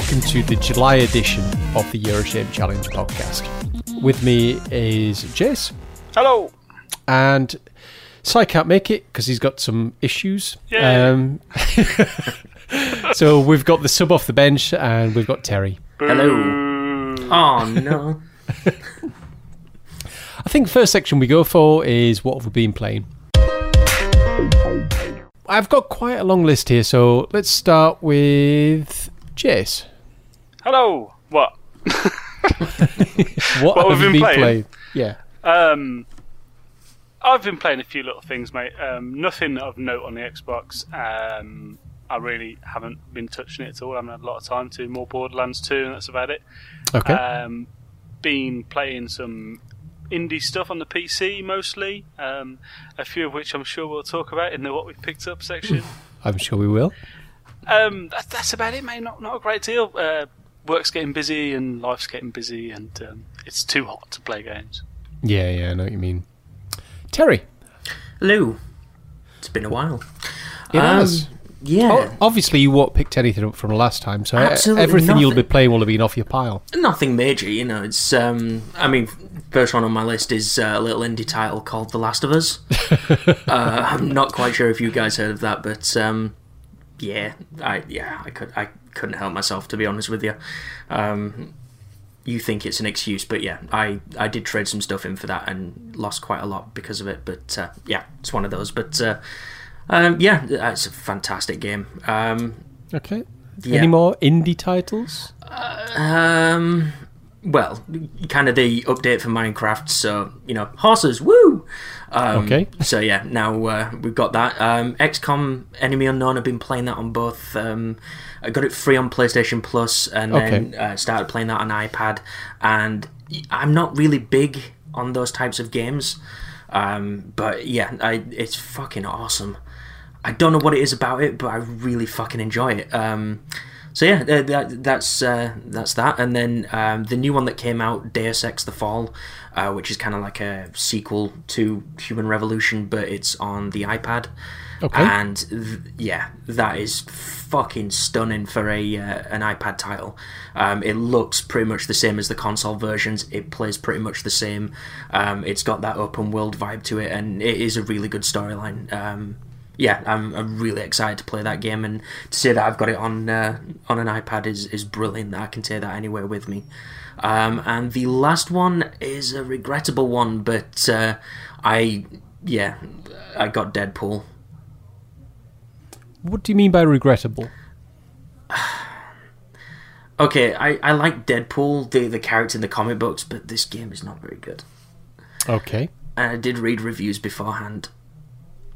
welcome to the July edition of the Euroshame Challenge podcast. With me is Jace. Hello. And Si can't make it because he's got some issues. Yay. Um, so we've got the sub off the bench and we've got Terry. Hello. Oh no. I think the first section we go for is what have we been playing. I've got quite a long list here, so let's start with Jace. Hello. What? What, What have been been playing? playing? Yeah. Um, I've been playing a few little things, mate. Um, nothing of note on the Xbox. Um, I really haven't been touching it at all. I haven't had a lot of time to. More Borderlands 2, and that's about it. Okay. Um, been playing some indie stuff on the PC mostly. Um, a few of which I'm sure we'll talk about in the what we've picked up section. I'm sure we will. Um, that, that's about it, mate. Not not a great deal. Uh, work's getting busy and life's getting busy, and um, it's too hot to play games. Yeah, yeah, I know what you mean. Terry. Hello. It's been a while. It Um, has. Yeah. Oh, obviously, you won't picked anything up from last time, so Absolutely everything you'll be playing will have been off your pile. Nothing major, you know. It's um. I mean, first one on my list is uh, a little indie title called The Last of Us. uh, I'm not quite sure if you guys heard of that, but um, yeah, I yeah, I could I couldn't help myself to be honest with you. Um, you think it's an excuse, but yeah, I I did trade some stuff in for that and lost quite a lot because of it. But uh, yeah, it's one of those. But uh, um, yeah, it's a fantastic game. Um, Okay. Yeah. Any more indie titles? Um, well, kind of the update for Minecraft. So you know, horses, woo. Um, Okay. So yeah, now uh, we've got that. Um, XCOM Enemy Unknown. I've been playing that on both. Um, I got it free on PlayStation Plus, and then Okay. uh, started playing that on iPad. And I'm not really big on those types of games, um, but yeah, I, it's fucking awesome. I don't know what it is about it, but I really fucking enjoy it. Um, so yeah, that, that's uh, that's that. And then um, the new one that came out, Deus Ex: The Fall, uh, which is kind of like a sequel to Human Revolution, but it's on the iPad. Okay. And th- yeah, that is fucking stunning for a uh, an iPad title. Um, it looks pretty much the same as the console versions. It plays pretty much the same. Um, it's got that open world vibe to it, and it is a really good storyline. Um, yeah, I'm, I'm really excited to play that game, and to say that I've got it on uh, on an iPad is is brilliant. I can take that anywhere with me. Um, and the last one is a regrettable one, but uh, I yeah, I got Deadpool. What do you mean by regrettable? Okay, I, I like Deadpool, the the character in the comic books, but this game is not very good. Okay. And I did read reviews beforehand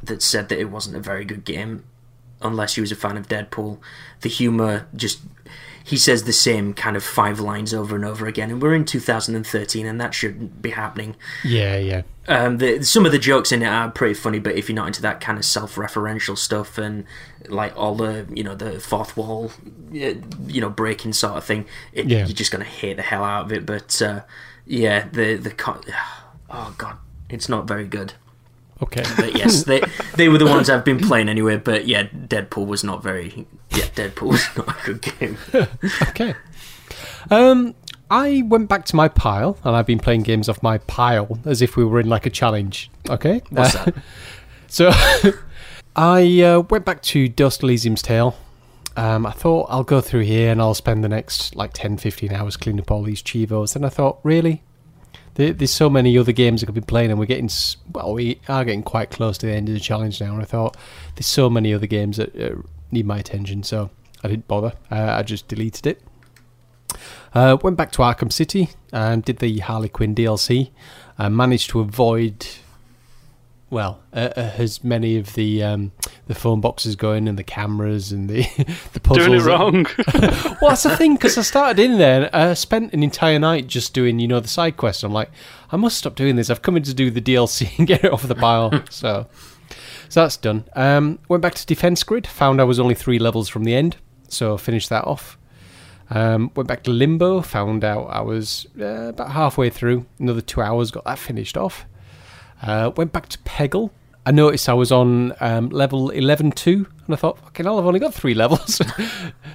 that said that it wasn't a very good game unless you was a fan of Deadpool. The humor just he says the same kind of five lines over and over again, and we're in 2013, and that shouldn't be happening. Yeah, yeah. Um, the, some of the jokes in it are pretty funny, but if you're not into that kind of self-referential stuff and like all the you know the fourth wall, uh, you know breaking sort of thing, it, Yeah. you're just gonna hate the hell out of it. But uh, yeah, the the co- oh god, it's not very good. Okay. But yes, they they were the ones I've been playing anyway. But yeah, Deadpool was not very. Yeah, Deadpool was not a good game. okay. Um, I went back to my pile, and I've been playing games off my pile as if we were in like a challenge. Okay. What's Uh, that? So I uh, went back to Dust Elysium's Tale. Um, I thought I'll go through here and I'll spend the next like 10, 15 hours cleaning up all these cheevos. And I thought, really? There, there's so many other games I could be playing, and we're getting, well, we are getting quite close to the end of the challenge now. And I thought, there's so many other games that uh, need my attention, so I didn't bother. Uh, I just deleted it. Uh, went back to Arkham City and did the Harley Quinn DLC. I managed to avoid well, uh, uh, as many of the um, the phone boxes going and the cameras and the the puzzles. Doing it wrong. well, that's the thing because I started in there. and I spent an entire night just doing, you know, the side quests. I'm like, I must stop doing this. I've come in to do the DLC and get it off the pile. so, so that's done. Um, went back to Defense Grid. Found I was only three levels from the end, so finished that off. Um, went back to Limbo. Found out I was uh, about halfway through. Another two hours. Got that finished off. Uh, went back to Peggle. I noticed I was on um, level 11 2, and I thought, fucking hell, I've only got three levels.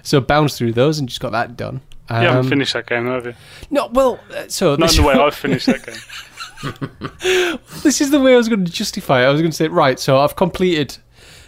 so bounced through those and just got that done. Um, you haven't finished that game, have you? No, well, uh, so Not the way I've finished that game. this is the way I was going to justify it. I was going to say, right, so I've completed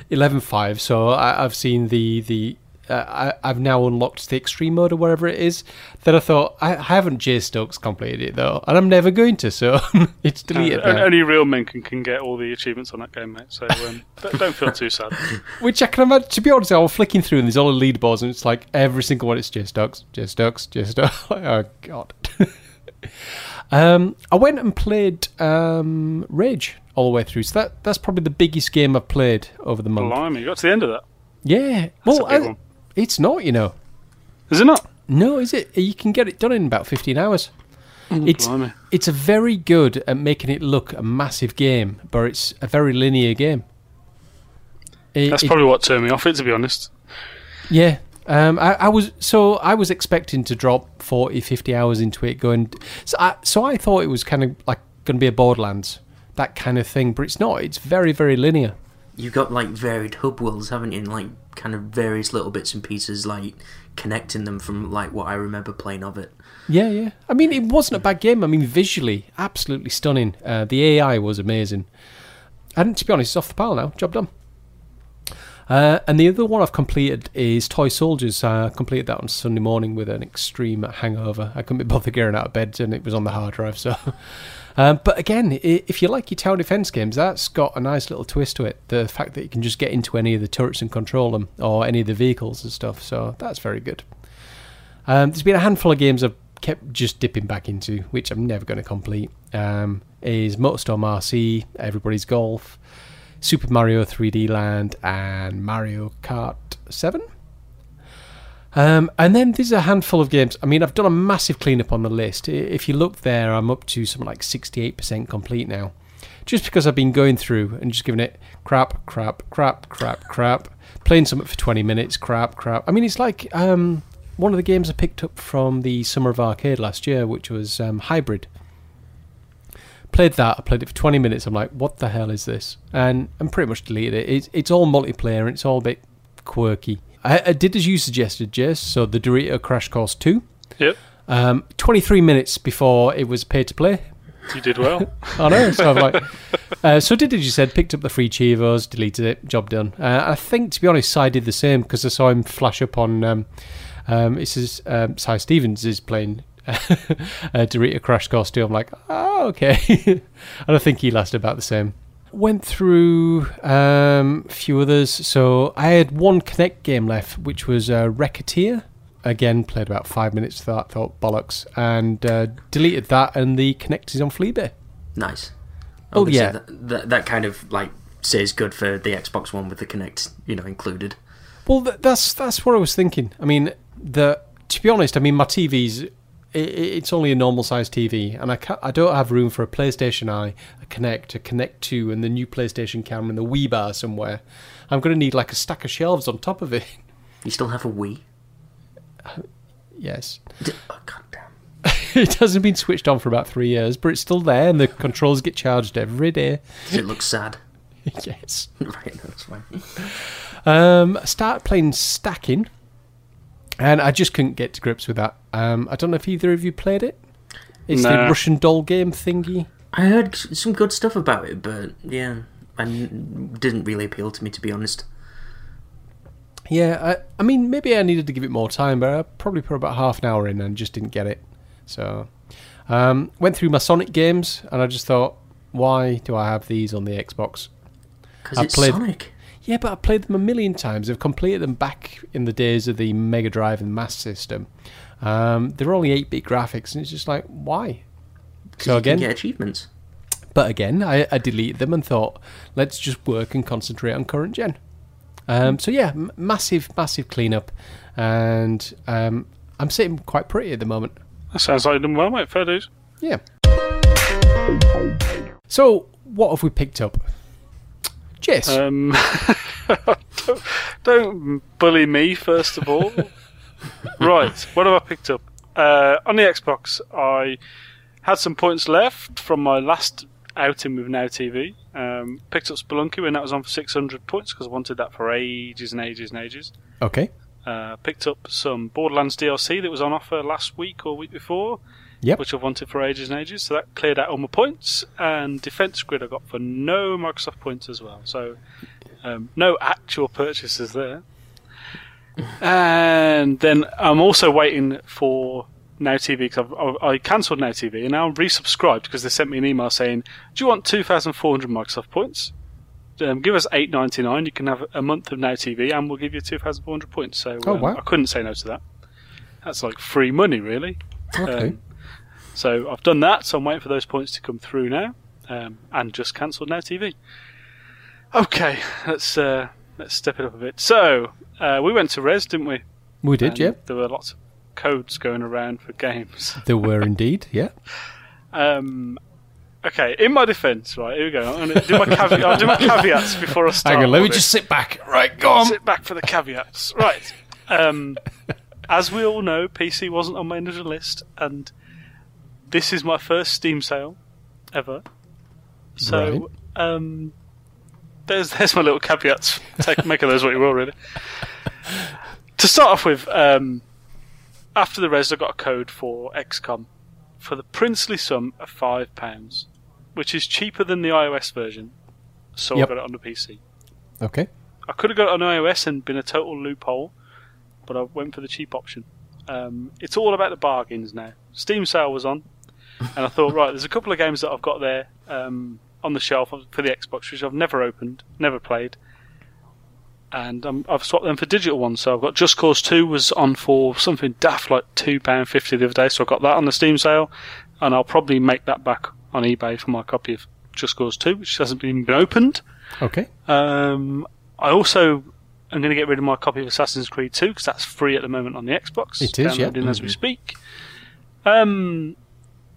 11.5, so I, I've seen the the uh, I, I've now unlocked the extreme mode or whatever it is. Then I thought I, I haven't J Stokes completed it though, and I'm never going to. So it's deleted. Uh, only real men can, can get all the achievements on that game, mate. So um, don't, don't feel too sad. Which I can imagine. To be honest, I was flicking through and there's all the leaderboards, and it's like every single one. It's J Stokes, J Stokes, J Stokes. Oh god. um, I went and played um, Rage all the way through. So that that's probably the biggest game I've played over the month. Blimey, you got to the end of that. Yeah. That's well, a big I- one. It's not. You know. Is it not? No, is it? You can get it done in about 15 hours. It's Blimey. it's a very good at making it look a massive game, but it's a very linear game. It- That's it- probably what turned me off it, to be honest. yeah. Um, I, I was so I was expecting to drop 40, 50 hours into it, going. So I, so I thought it was kind of like going to be a Borderlands, that kind of thing, but it's not. It's very very linear. You've got like varied hub worlds, haven't you? And, like kind of various little bits and pieces, like connecting them from like what I remember playing of it. Yeah, yeah. I mean, it wasn't a bad game. I mean, visually, absolutely stunning. Uh, the AI was amazing. And to be honest, it's off the pile now. Job done. Uh, and the other one I've completed is Toy Soldiers. Uh, I completed that on Sunday morning with an extreme hangover. I couldn't be bothered getting out of bed, and it was on the hard drive. So, um, but again, if you like your tower defense games, that's got a nice little twist to it. The fact that you can just get into any of the turrets and control them, or any of the vehicles and stuff. So that's very good. Um, there's been a handful of games I've kept just dipping back into, which I'm never going to complete. Um, is Motorstorm RC, Everybody's Golf, Super Mario 3D Land, and Mario Kart 7. Um, and then there's a handful of games. I mean, I've done a massive cleanup on the list. If you look there, I'm up to something like 68% complete now. Just because I've been going through and just giving it crap, crap, crap, crap, crap, playing something for 20 minutes, crap, crap. I mean, it's like um, one of the games I picked up from the Summer of Arcade last year, which was um, Hybrid. Played that, I played it for 20 minutes. I'm like, what the hell is this? And and pretty much deleted it. It's, it's all multiplayer and it's all a bit quirky. I, I did as you suggested, Jess. So the Dorito Crash Course 2. Yep, Um, 23 minutes before it was pay to play. you did well. I know. So I'm like, uh, so did as you said, picked up the free cheevos, deleted it, job done. Uh, I think, to be honest, Si did the same because I saw him flash up on. Um, um, it says um, Stevens is playing uh, Dorito Crash Course 2. I'm like, oh, okay. and I think he lasted about the same. Went through um, a few others. So I had one Kinect game left, which was uh, Recketeer. Again, played about five minutes to that, thought bollocks, and uh, deleted that, and the Kinect is on Fleabay. Nice. Oh, yeah. that, that that kind of like says good for the Xbox One with the Kinect, you know, included. Well, th- that's that's what I was thinking. I mean, the to be honest, I mean, my TV's i- i it's only a normal sized TV, and I can't, I don't have room for a PlayStation Eye, a Kinect, a Kinect Two, and the new PlayStation camera and the Wii bar somewhere. I'm going to need like a stack of shelves on top of it. You still have a Wii? yes, D- Oh, God damn. it hasn't been switched on for about three years, but it's still there, and the controls get charged every day. Does it look sad? yes. right, that's fine. Um, I started playing stacking, and I just couldn't get to grips with that. Um, I don't know if either of you played it. It's the Russian doll game thingy. I heard some good stuff about it, but yeah, and didn't really appeal to me to be honest. Yeah, I, I mean, maybe I needed to give it more time, but I probably put about half an hour in and just didn't get it. So, um, went through my Sonic games, and I just thought, why do I have these on the Xbox? Because I it's played- Sonic. Yeah, but I've played them a million times. I've completed them back in the days of the Mega Drive and Master System. Um, they're only 8 bit graphics, and it's just like, why? So you can again, get achievements. But again, I, I deleted them and thought, let's just work and concentrate on current gen. Um, so yeah, m- massive, massive cleanup, and um, I'm sitting quite pretty at the moment. That sounds like you've done well, mate. Fair dues. Yeah. So what have we picked up? Jess, Um, don't, don't bully me, first of all. right, what have I picked up? Uh, on the Xbox, I had some points left from my last outing with Now TV. Um, picked up Spelunky when that was on for 600 points because I wanted that for ages and ages and ages. Okay. Uh, picked up some Borderlands DLC that was on offer last week or week before, Yep. which I've wanted for ages and ages. So that cleared out all my points. And Defense Grid I got for no Microsoft points as well. So um, no actual purchases there. And then I'm also waiting for Now TV because I, I cancelled Now TV and now I'm resubscribed because they sent me an email saying, "Do you want 2,400 Microsoft points? Um, give us 8.99. You can have a month of Now TV and we'll give you 2,400 points." So Oh, um, wow. I couldn't say no to that. That's like free money, really. Okay. So I've done that. So I'm waiting for those points to come through now, um, and just cancelled Now TV. Okay, let's uh, let's step it up a bit. So uh, we went to Res, didn't we? we did, And yeah. There were lots of codes going around for games. There were indeed, yeah. Um, okay, in my defence, right here we go. I'm gonna do my caveat. I'll do my caveats before I start. Hang on, let me just sit back. Right, go on. sit back for the caveats. Right. Um, as we all know, PC wasn't on my initial list, and this is my first Steam sale ever. So, um, there's there's my little caveats. Take make of those what you will, really. to start off with, um, after the res, I got a code for XCOM for the princely sum of five pounds, which is cheaper than the iOS version. So Yep. I got it on the PC. Okay. I could have got it on iOS and been a total loophole, but I went for the cheap option. Um, it's all about the bargains now. Steam sale was on, and I thought, right, there's a couple of games that I've got there um, on the shelf for the Xbox, which I've never opened, never played, and um, I've swapped them for digital ones. So I've got Just Cause 2 was on for something daft like £2.50 the other day, so I got that on the Steam sale, and I'll probably make that back on eBay for my copy of Just Cause 2, which hasn't been been opened. Okay. Um, I also am going to get rid of my copy of Assassin's Creed 2 because that's free at the moment on the Xbox. It is, yeah. as we speak. Um,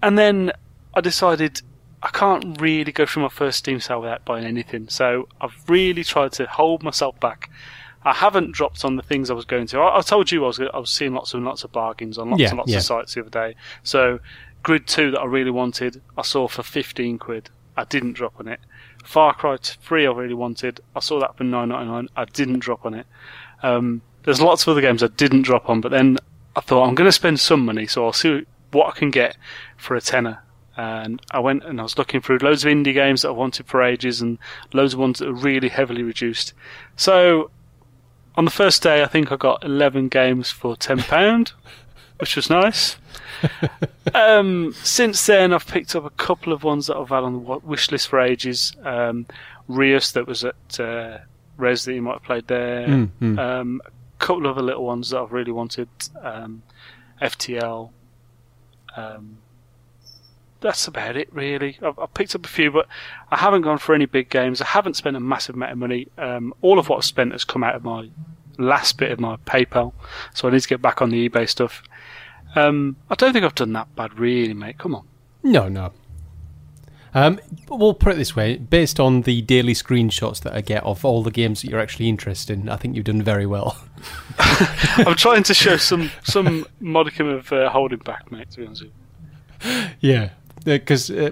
and then I decided I can't really go through my first Steam sale without buying anything. So I've really tried to hold myself back. I haven't dropped on the things I was going to. I, I told you I was I was seeing lots and lots of bargains on lots Yeah, and lots yeah. of sites the other day. So Grid 2 that I really wanted, I saw for 15 quid. I didn't drop on it. Far Cry 3 I really wanted. I saw that for 9.99. I didn't drop on it. Um, there's lots of other games I didn't drop on, but then I thought I'm going to spend some money, so I'll see what I can get for a tenner. And I went and I was looking through loads of indie games that I wanted for ages, and loads of ones that are really heavily reduced. So on the first day, I think I got 11 games for £10, which was nice. um, since then, I've picked up a couple of ones that I've had on the wish list for ages. Um, Rios, that was at uh, Res, that you might have played there. Mm, mm. Um, a couple of other little ones that I've really wanted. Um, FTL. Um, that's about it, really. I've, I've picked up a few, but I haven't gone for any big games. I haven't spent a massive amount of money. Um, all of what I've spent has come out of my last bit of my PayPal, so I need to get back on the eBay stuff. Um, I don't think I've done that bad, really, mate. Come on. No, no. Um, we'll put it this way: based on the daily screenshots that I get of all the games that you're actually interested in, I think you've done very well. I'm trying to show some some modicum of uh, holding back, mate. To be honest. Yeah, because uh,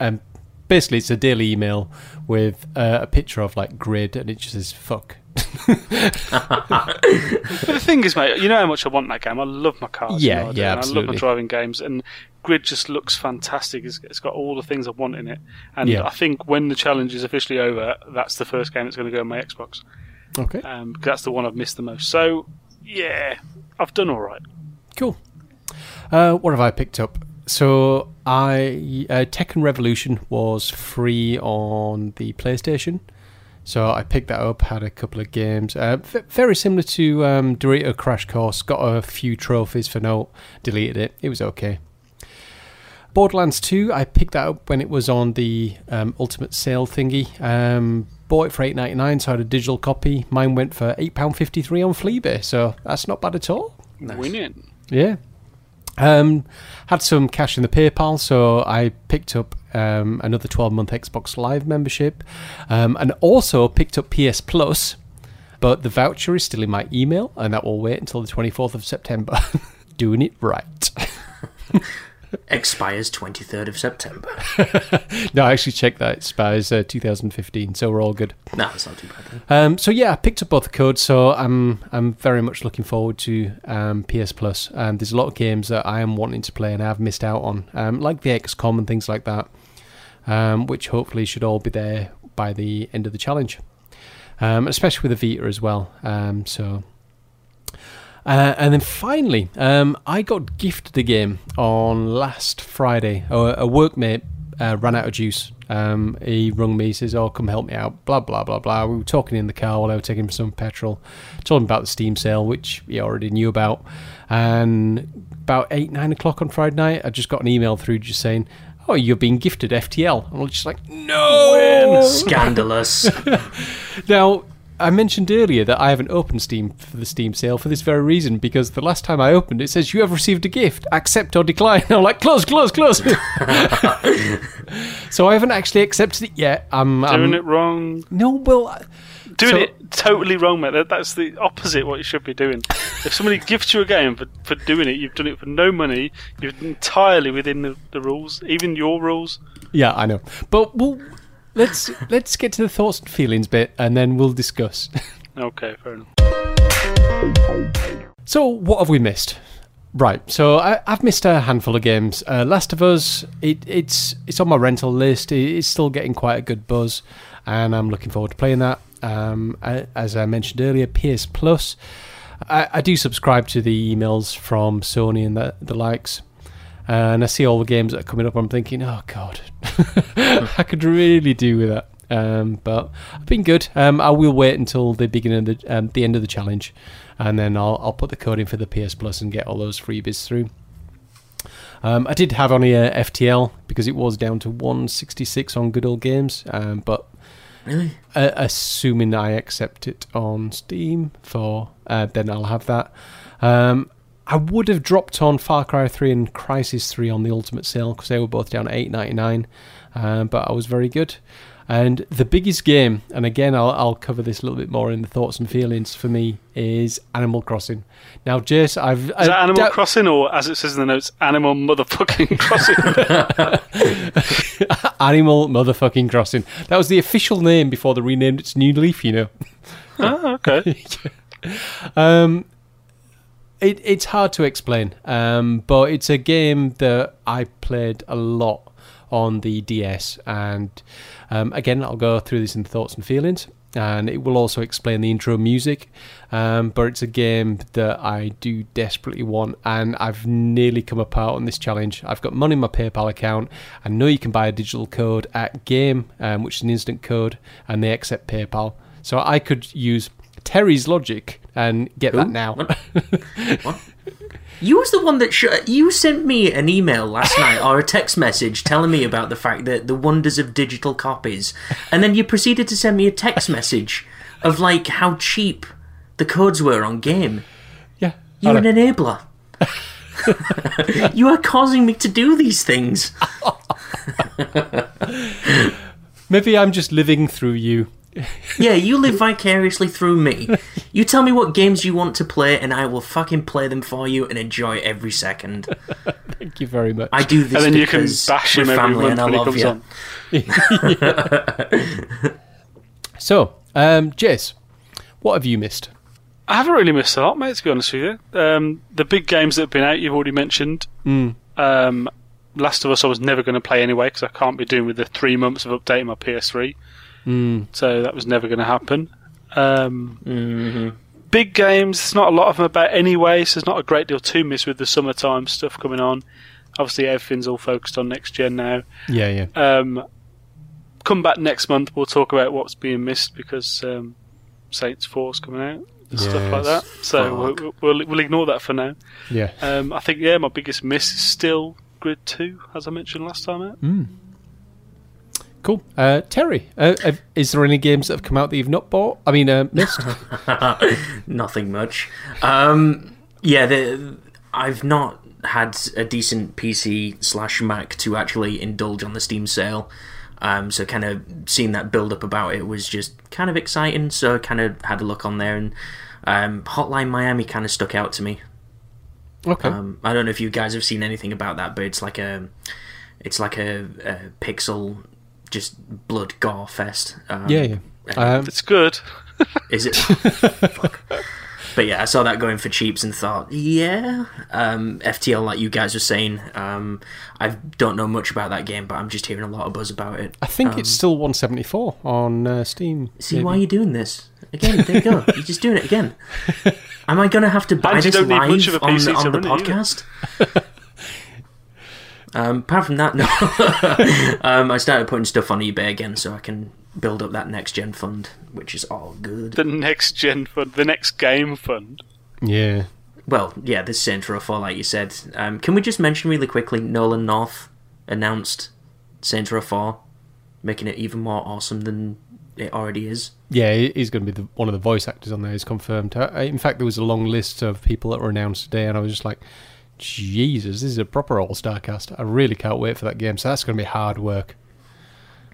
um, basically it's a daily email with uh, a picture of like grid, and it just says "fuck." But the thing is, mate, you know how much I want that game. I love my cars. you Yeah, know I yeah, and I love my driving games, and Grid just looks fantastic. It's, it's got all the things I want in it, and Yeah. I think when the challenge is officially over, that's the first game that's going to go on my Xbox. Okay, Um, that's the one I've missed the most. So, yeah, I've done all right. cool. Uh, what have I picked up? So I uh, Tekken Revolution was free on the PlayStation. So I picked that up, had a couple of games. Uh, v- very similar to um, Dorito Crash Course. Got a few trophies for note, deleted it. It was okay. Borderlands 2, I picked that up when it was on the um, Ultimate Sale thingy. Um, bought it for eight ninety nine, so I had a digital copy. Mine went for £8.53 on Fleabay, so that's not bad at all. Winning. Yeah. Um, had some cash in the PayPal, so I picked up um, another 12 month Xbox Live membership um, and also picked up PS Plus, but the voucher is still in my email and that will wait until the 24th of September. Doing it right. Expires 23rd of September. no, I actually checked that. It expires uh, 2015, so we're all good. No, it's not too bad then. Um, so yeah, I picked up both codes, so I'm I'm very much looking forward to um, PS Plus. Um, there's a lot of games that I am wanting to play and I've missed out on, um, like the XCOM and things like that, um, which hopefully should all be there by the end of the challenge, um, especially with the Vita as well. Um, so. Uh, and then finally, um, I got gifted a game on last Friday. A, a workmate uh, ran out of juice. Um, he rung me, says, "Oh, come help me out." Blah blah blah blah. We were talking in the car while I was taking some petrol. Told him about the Steam sale, which he already knew about. And about eight nine o'clock on Friday night, I just got an email through just saying, "Oh, you're being gifted FTL." And I was just like, "No!" Scandalous. Now, I mentioned earlier that I haven't opened Steam for the Steam sale for this very reason because the last time I opened it says you have received a gift, accept or decline. I'm like close, close, close. so I haven't actually accepted it yet. I'm Doing I'm- it wrong. No, well, Doing So- it totally wrong, mate. That, that's the opposite what you should be doing. if somebody gifts you a game for, for doing it, you've done it for no money. You're entirely within the, the rules, even your rules. yeah, I know. But we'll let's let's get to the thoughts and feelings bit, and then we'll discuss. Okay, fair enough. So, what have we missed? Right, so I, I've missed a handful of games. Uh, Last of Us, it, it's it's on my rental list. It, it's still getting quite a good buzz, and I'm looking forward to playing that. Um, I, as I mentioned earlier, PS Plus. I, I do subscribe to the emails from Sony and the, the likes, and I see all the games that are coming up. I'm thinking, oh god, I could really do with that. Um, but I've been good. Um, I will wait until the beginning of the um, the end of the challenge, and then I'll I'll put the code in for the PS Plus and get all those freebies through. Um, I did have only a FTL because it was down to 166 on Good Old Games, um, but really? uh, assuming I accept it on Steam for, uh, then I'll have that. Um, I would have dropped on Far Cry 3 and Crysis 3 on the Ultimate Sale because they were both down at 8.99, um, but I was very good. And the biggest game, and again, I'll, I'll cover this a little bit more in the thoughts and feelings for me, is Animal Crossing. Now, Jace, I've Is that Animal doubt- Crossing, or as it says in the notes, Animal Motherfucking Crossing? Animal Motherfucking Crossing. That was the official name before they renamed it to New Leaf, you know. oh, okay. Um, it, it's hard to explain, um, but it's a game that I played a lot on the DS, and um, again, I'll go through this in thoughts and feelings, and it will also explain the intro music. Um, but it's a game that I do desperately want, and I've nearly come apart on this challenge. I've got money in my PayPal account. I know you can buy a digital code at Game, um, which is an instant code, and they accept PayPal. So I could use Terry's logic and get that now. What? what? You was the one that sh- you sent me an email last night or a text message telling me about the fact that the wonders of digital copies, and then you proceeded to send me a text message of like how cheap the codes were on game. yeah. You're an enabler. you are causing me to do these things. Maybe I'm just living through you. Yeah, you live vicariously through me. You tell me what games you want to play, and I will fucking play them for you and enjoy every second. Thank you very much. I do this and then you can bash we're him every family month and I when he love comes you. on. So, um, Jace, what have you missed? I haven't really missed a lot, mate. To be honest with you, um, the big games that have been out, you've already mentioned. Mm. Um, Last of Us, I was never going to play anyway because I can't be doing with the three months of updating my PS3, Mm. so that was never going to happen. Um, hmm big games, there's not a lot of them about anyway, so there's not a great deal to miss with the summertime stuff coming on. Obviously, everything's all focused on next gen now. Yeah, yeah. Um, come back next month. We'll talk about what's being missed because um, Saints Four's coming out and stuff like that. So we'll, we'll we'll ignore that for now. Yeah. Um, I think yeah, my biggest miss is still Grid Two, as I mentioned last time out. Mm. Cool. Uh, Terry, uh, have, is there any games that have come out that you've not bought? I mean, uh, missed? Nothing much. Um, yeah, the, I've not had a decent PC slash Mac to actually indulge on the Steam sale. Um, so kind of seeing that build up about it was just kind of exciting. So I kind of had a look on there, and um, Hotline Miami kind of stuck out to me. Okay. Um, I don't know if you guys have seen anything about that, but it's like a, it's like a, a pixel, just blood gore fest. Um, yeah, yeah. Um, It's good. Is it? But yeah, I saw that going for cheaps and thought, yeah. Um, FTL, like you guys were saying, um, I don't know much about that game, but I'm just hearing a lot of buzz about it. I think Um, it's still 174 on uh, Steam. See maybe. why you're doing this again? There you go. You're just doing it again. Am I gonna have to buy And this don't need much live on, on the run it either. podcast? Um, apart from that, no. um, I started putting stuff on eBay again so I can build up that next gen fund, which is all good. The next gen fund, the next game fund. Yeah. Well, yeah, this Saints Row 4, like you said. Um, can we just mention really quickly, Nolan North announced Saints Row 4, making it even more awesome than it already is. Yeah, he's going to be the, one of the voice actors on there. He's confirmed. Uh, in fact, there was a long list of people that were announced today, and I was just like, Jesus, this is a proper all star cast. I really can't wait for that game. So that's going to be hard work.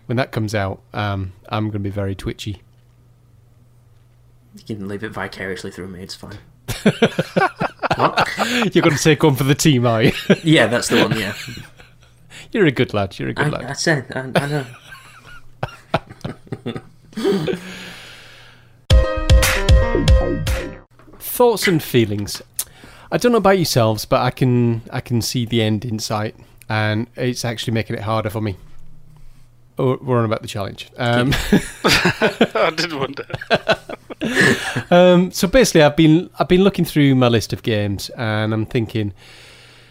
When that comes out, um, I'm going to be very twitchy. You can live it vicariously through me, it's fine. You're going to take one for the team, are you? Yeah, that's the one, yeah. You're a good lad. You're a good I, lad. I said, I, I know. Thoughts and feelings. I don't know about yourselves, but I can I can see the end in sight, and it's actually making it harder for me. Oh, we're on about the challenge. Um, I did wonder. um, so basically, I've been I've been looking through my list of games, and I'm thinking.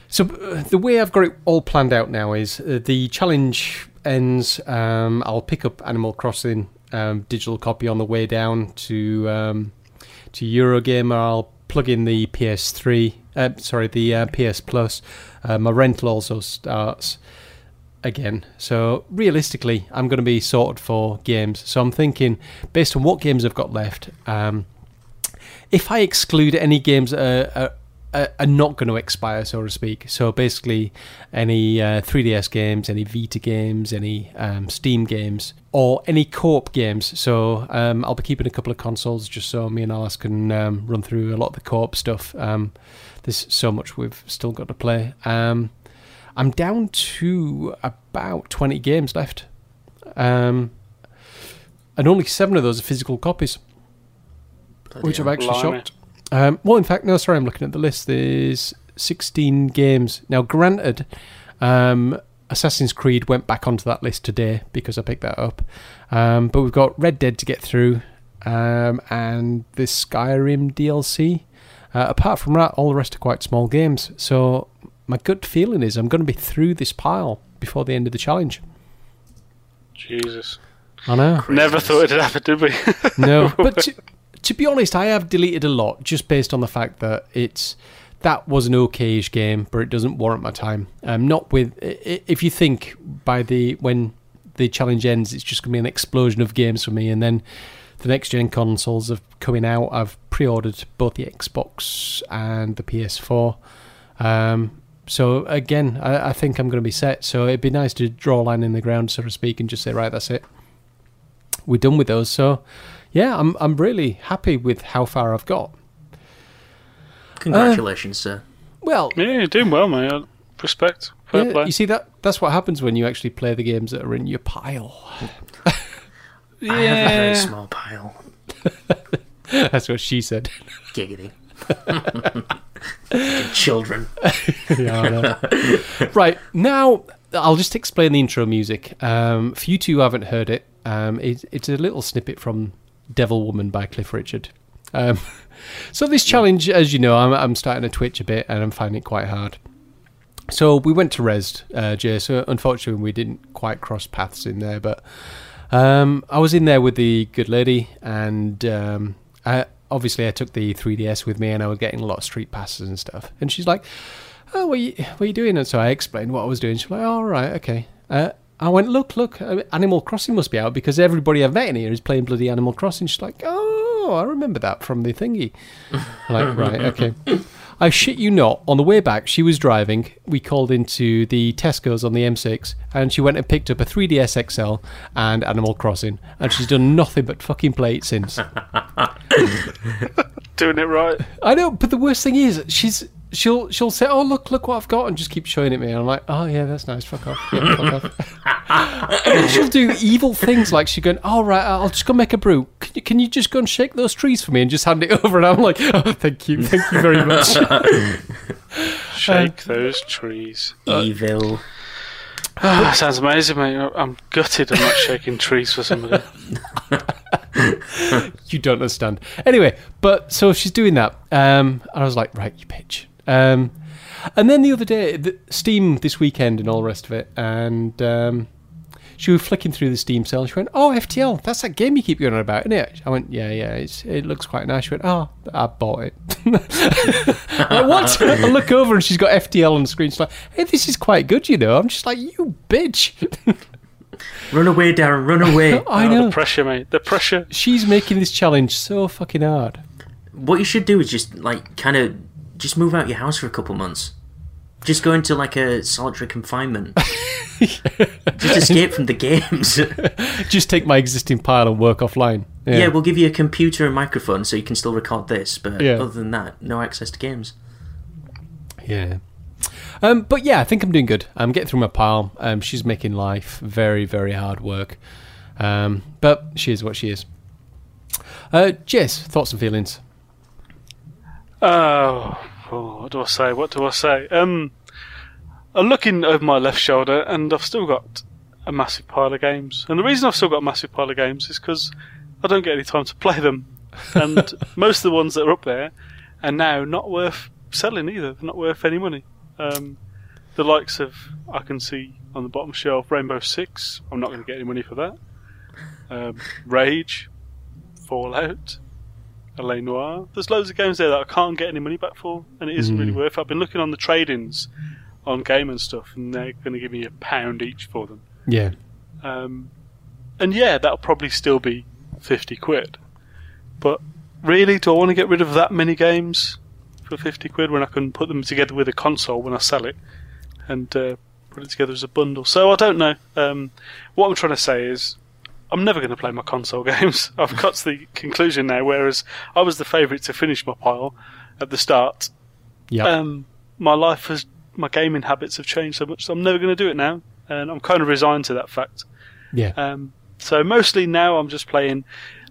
So uh, the way I've got it all planned out now is uh, the challenge ends. Um, I'll pick up Animal Crossing um, digital copy on the way down to um, to Eurogamer. I'll plug in the PS3. Uh, sorry, the uh, PS Plus. Uh, my rental also starts again. So realistically, I'm going to be sorted for games. So I'm thinking, based on what games I've got left, um, if I exclude any games that are, are, are not going to expire, so to speak. So basically, any uh, 3DS games, any Vita games, any um, Steam games, or any co-op games. So um, I'll be keeping a couple of consoles just so me and Alice can um, run through a lot of the co-op stuff. Um, there's so much we've still got to play. Um, I'm down to about 20 games left. Um, and only seven of those are physical copies, Bloody which I'm actually shocked. Um, well, in fact, no, sorry, I'm looking at the list. There's 16 games. Now, granted, um, Assassin's Creed went back onto that list today because I picked that up. Um, but we've got Red Dead to get through um, and the Skyrim DLC. Uh, apart from that, all the rest are quite small games. So my gut feeling is I'm going to be through this pile before the end of the challenge. Jesus. I know. Never thought it'd happen, did we? No, but to, to be honest, I have deleted a lot just based on the fact that it's that was an okayish game, but it doesn't warrant my time. Um, not with if you think by the when the challenge ends, it's just going to be an explosion of games for me, and then the next gen consoles are coming out. I've pre-ordered both the Xbox and the PS4. Um, so again, I, I think I'm going to be set. So it'd be nice to draw a line in the ground, so to speak, and just say, right, that's it. We're done with those. So yeah, I'm I'm really happy with how far I've got. Congratulations, sir. Well, yeah, you're doing well, mate. Uh, Respect. Fair yeah, play. you see that that's what happens when you actually play the games that are in your pile. I have a very small pile. that's what she said. Giggity. Children. Yeah, I know. right now, I'll just explain the intro music. Um, for you two who haven't heard it, um, it, it's a little snippet from "Devil Woman" by Cliff Richard. Um, so this challenge, as you know, I'm, I'm starting to twitch a bit, and I'm finding it quite hard. So we went to Res, uh, Jay. So unfortunately, we didn't quite cross paths in there, but um, I was in there with the good lady, and um, I, obviously I took the 3DS with me, and I was getting a lot of street passes and stuff. And she's like, "Oh, what are you, what are you doing?" And so I explained what I was doing. She's like, "All right, okay." Uh, I went, "Look, look, uh, Animal Crossing must be out because everybody I've met in here is playing bloody Animal Crossing." She's like, "Oh, I remember that from the thingy." I'm like, right, okay. I shit you not. On the way back, she was driving. We called into the Tesco's on the M6, and she went and picked up a 3DS XL and Animal Crossing, and she's done nothing but fucking play it since. Doing it right. I know, but the worst thing is, she's she'll she'll say, "Oh look, look what I've got," and just keep showing it me. And I'm like, "Oh yeah, that's nice. Fuck off." Yeah, fuck off. She'll do evil things like she's going, "All right, I'll just go make a brew. Can you, can you just go and shake those trees for me and just hand it over?" And I'm like, "Oh, thank you, thank you very much." Shake those trees. Evil. Ah, sounds amazing, mate. I'm gutted I'm not shaking trees for somebody. you don't understand. Anyway, but so she's doing that, um, and I was like, right, you bitch. Um, and then the other day, the, Steam this weekend and all the rest of it, and um, she was flicking through the Steam sale. She went, "Oh, FTL, that's that game you keep going on about, isn't it?" I went, "Yeah, yeah, it looks quite nice." She went, "Oh, I bought it." like, what? I look over and she's got FTL on the screen. She's like, "Hey, this is quite good, you know." I'm just like, "You bitch." Run away, Darren, run away. I Oh, know. the pressure, mate. The pressure. She's making this challenge so fucking hard. what you should do is just, like, kind of just move out your house for a couple months. Just go into, like, a solitary confinement. just escape from the games. Just take my existing pile and work offline. yeah. we'll give you a computer and microphone so you can still record this, but Yeah. other than that, no access to games. Yeah. Um, but yeah, I think I'm doing good. I'm getting through my pile. Um, she's making life very, very hard work. Um, but she is what she is. Uh, Jess, thoughts and feelings? Oh, oh, what do I say? What do I say? Um, I'm looking over my left shoulder, and I've still got a massive pile of games. And the reason I've still got a massive pile of games is because I don't get any time to play them. And most of the ones that are up there are now not worth selling either. They're not worth any money. Um, the likes of I can see on the bottom shelf Rainbow Six. I'm not going to get any money for that. Um, Rage, Fallout. LA Noire. There's loads of games there that I can't get any money back for, and it isn't really worth. it. I've been looking on the trade-ins on game and stuff, and they're going to give me a pound each for them. Yeah. Um, and yeah, that'll probably still be fifty quid. But really, do I want to get rid of that many games for fifty quid when I can put them together with a console when I sell it and uh, put it together as a bundle? So I don't know. Um, what I'm trying to say is. I'm never going to play my console games. I've got to the conclusion now. Whereas I was the favourite to finish my pile at the start, Yeah. um, my life has, my gaming habits have changed so much. So I'm never going to do it now, and I'm kind of resigned to that fact. yeah. Um, so mostly now I'm just playing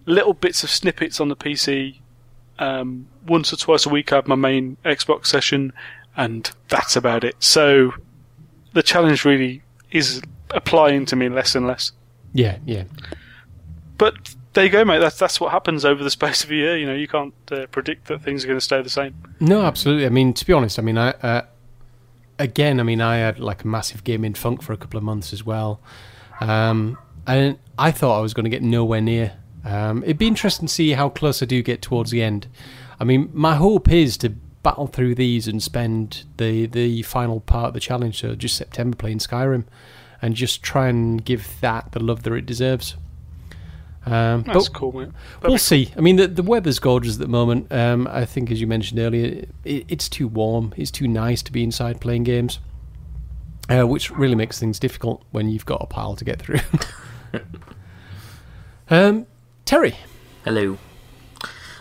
little bits of snippets on the PC. Um, once or twice a week I have my main Xbox session, and that's about it. So the challenge really is applying to me less and less. Yeah. Yeah. But there you go, mate. That's that's what happens over the space of a year. You know, you can't uh, predict that things are going to stay the same. No, absolutely. I mean, to be honest, I mean, I uh, again, I mean, I had like a massive gaming funk for a couple of months as well, um, and I thought I was going to get nowhere near. Um, it'd be interesting to see how close I do get towards the end. I mean, my hope is to battle through these and spend the the final part of the challenge, so just September playing Skyrim, and just try and give that the love that it deserves. Um, That's but cool, mate. We'll see. I mean, the, the weather's gorgeous at the moment. Um, I think, as you mentioned earlier, it, it's too warm. It's too nice to be inside playing games, uh, which really makes things difficult when you've got a pile to get through. um, Terry, Hello.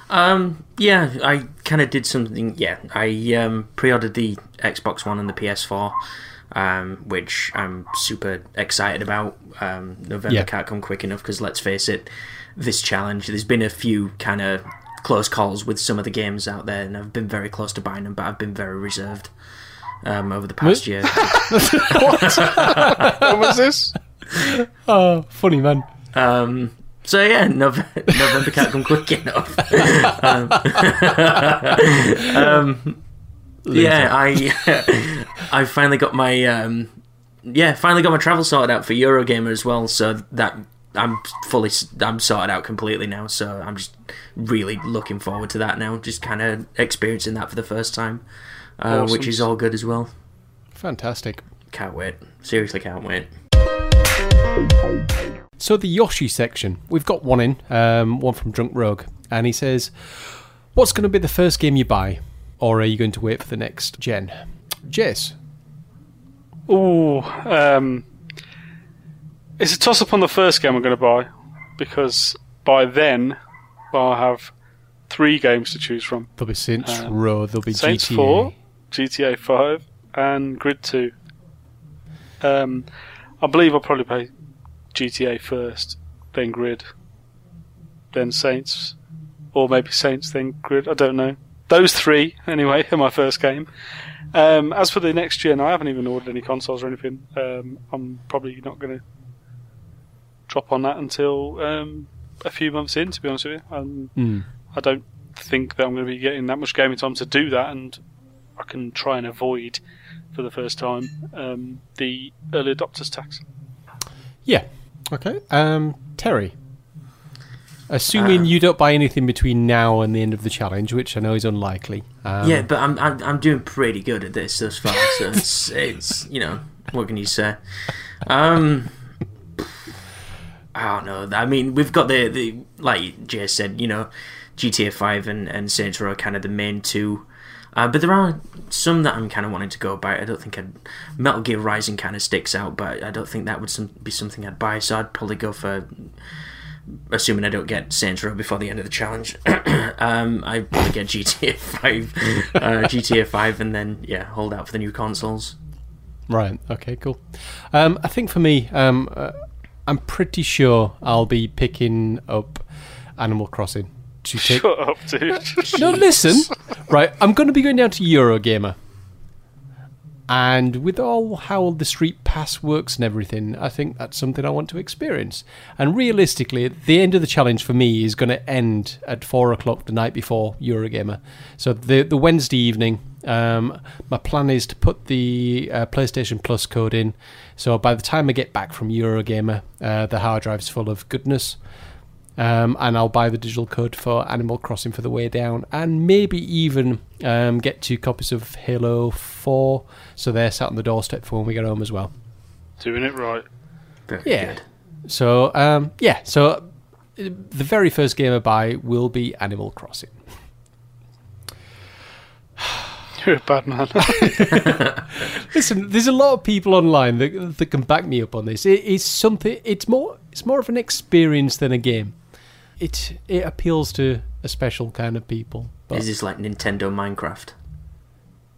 Um, yeah, I kind of did something. Yeah, I um, pre-ordered the Xbox One and the PS4, um, which I'm super excited about. Um, November Yeah. can't come quick enough because let's face it, this challenge. There's been a few kind of close calls with some of the games out there, and I've been very close to buying them, but I've been very reserved um, over the past year. what was this? oh, funny man. Um, so yeah, Nov- November can't come quick enough. um, um, yeah, I I finally got my um, yeah finally got my travel sorted out for Eurogamer as well. So that I'm fully I'm sorted out completely now. So I'm just really looking forward to that now. Just kind of experiencing that for the first time, uh, Awesome. which is all good as well. Fantastic. Can't wait. Seriously, can't wait. So the Yoshi section, we've got one in, um, one from Drunk Rogue, and he says, "What's going to be the first game you buy, or are you going to wait for the next gen?" Jess, Ooh, um, it's a toss up on the first game I'm going to buy because by then I'll have three games to choose from. there'll be Saints Um, Row, there'll be Saints GTA. 4, GTA 5, and Grid 2. Um, I believe I'll probably play GTA first, then Grid, then Saints, or maybe Saints, then Grid. I don't know. Those three, anyway, are my first game. Um, as for the next gen, I haven't even ordered any consoles or anything. Um, I'm probably not going to drop on that until um, a few months in, to be honest with you. Mm. I don't think that I'm going to be getting that much gaming time to do that, and I can try and avoid, for the first time, um, the early adopters tax. Yeah. Okay. Um, Terry. Assuming Uh, you don't buy anything between now and the end of the challenge, which I know is unlikely. Um, yeah, but I'm, I'm I'm doing pretty good at this thus far. So it's it's you know what can you say? Um, I don't know. I mean, we've got the the like Jay said, you know, GTA Five and and Saints Row are kind of the main two. Uh, but there are some that I'm kind of wanting to go buy. I don't think I'd Metal Gear Rising kind of sticks out, but I don't think that would some, be something I'd buy. So I'd probably go for assuming I don't get Saints Row before the end of the challenge, um, I probably get GTA Five, uh, GTA Five, and then yeah, hold out for the new consoles. Right. Okay. Cool. Um, I think for me, um, uh, I'm pretty sure I'll be picking up Animal Crossing to take. Shut up, dude. No, listen. Right, I'm going to be going down to Eurogamer. And with all how the Street Works and everything, I think that's something I want to experience. And realistically, the end of the challenge for me is going to end at four o'clock the night before Eurogamer. So the the Wednesday evening, um, my plan is to put the uh, PlayStation Plus code in. So by the time I get back from Eurogamer, uh, the hard drive's full of goodness. Um, and I'll buy the digital code for Animal Crossing for the way down, and maybe even um, get two copies of Halo 4, so they're sat on the doorstep for when we get home as well. Doing it right. Very Yeah. good. So, um, yeah, so uh, the very first game I buy will be Animal Crossing. You're a bad man. Listen, there's a lot of people online that, that can back me up on this. It is something. It's more. It's more of an experience than a game. It it appeals to a special kind of people. But Is this like Nintendo Minecraft?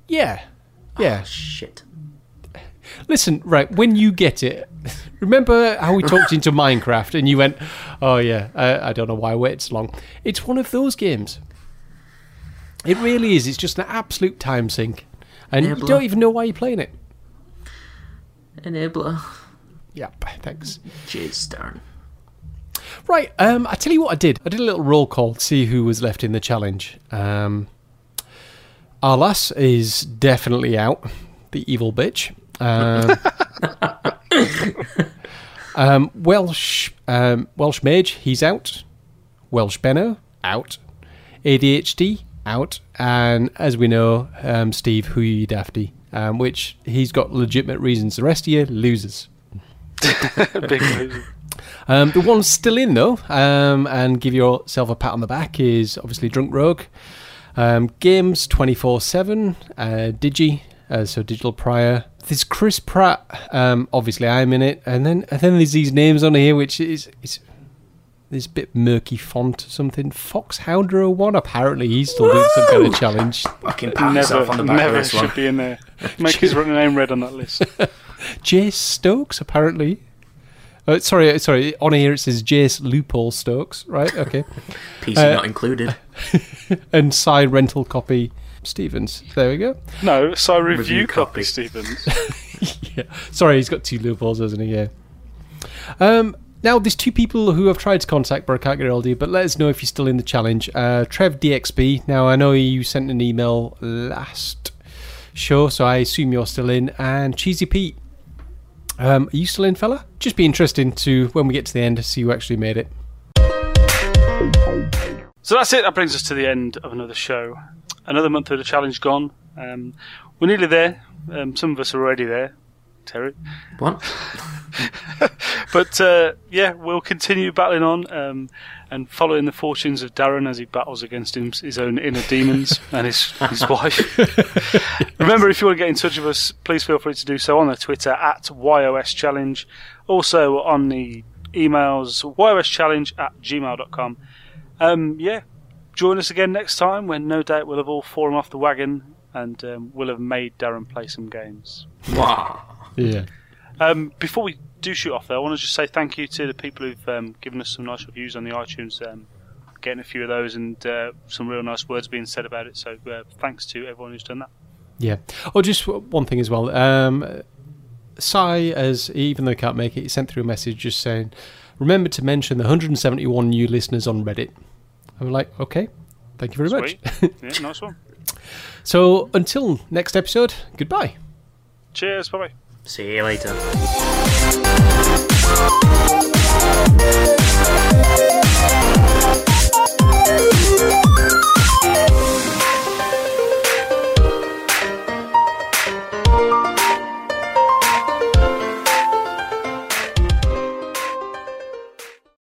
yeah, yeah. Oh, shit. Listen, right, when you get it, remember how we talked into Minecraft and you went, oh yeah, I, I don't know why I waited so long. It's one of those games. It really is. It's just an absolute time sink. And you don't even know why you're playing it. Enabler. Yep, thanks. Jeez, darn. Right, um, I tell you what I did. I did a little roll call to see who was left in the challenge. Um, Arlas is definitely out, the evil bitch. Um, um, Welsh um, Welsh Mage, he's out. Welsh Benno, out. ADHD, out. And as we know, um, Steve, who you dafty, um, which he's got legitimate reasons. The rest of you, losers. Big loser. Um, the one still in though, um, and give yourself a pat on the back is obviously Drunk Rogue. Um, games twenty four seven. Digi, uh, so Digital Prior. There's Chris Pratt. Um, obviously, I'm in it, and then and then there's these names on here, which is is this bit murky font or something. Fox Houndero one. Apparently, he's still doing some kind of challenge. Fucking pat yourself Never, on the back of never this should one. be in there. Make his name red on that list. Jace Stokes. Apparently. Uh, sorry, sorry. On here it says Jace Loophole Stokes. Right. Okay. PC Uh, not included. and side rental copy Stevens. There we go. No, so review, Review copy, copy. Stevens. yeah. Sorry, he's got two loopholes, hasn't he? Yeah. Um, now, there's two people who I've tried to contact, but I can't get hold of you. But let us know if you're still in the challenge. Uh, Trev DXB. Now, I know you sent an email last show, so I assume you're still in. And Cheesy Pete. Um, are you still in, fella? Just be interesting to when we get to the end to see who actually made it. So that's it. That brings us to the end of another show. Another month of the challenge gone. Um, we're nearly there. Um, some of us are already there. Terry. What? But uh, yeah, we'll continue battling on um, and following the fortunes of Darren as he battles against his own inner demons and his, his wife. Remember, if you want to get in touch with us, please feel free to do so on the Twitter at YOS Challenge. Also on the emails yoschallenge at gmail.com. Um, yeah, join us again next time when no doubt we'll have all fallen off the wagon and um, will have made Darren play some games. Wow. Yeah. Um, before we do shoot off, though, I want to just say thank you to the people who've um, given us some nice reviews on the iTunes. Um, getting a few of those and uh, some real nice words being said about it. So uh, thanks to everyone who's done that. Yeah. Oh, just one thing as well. Um, Sai, as even though he can't make it, he sent through a message just saying, "Remember to mention the 171 new listeners on Reddit." I'm like, okay, thank you very Sweet. much. Yeah, nice one. so until next episode, goodbye. Cheers. Bye bye. See you later. Thank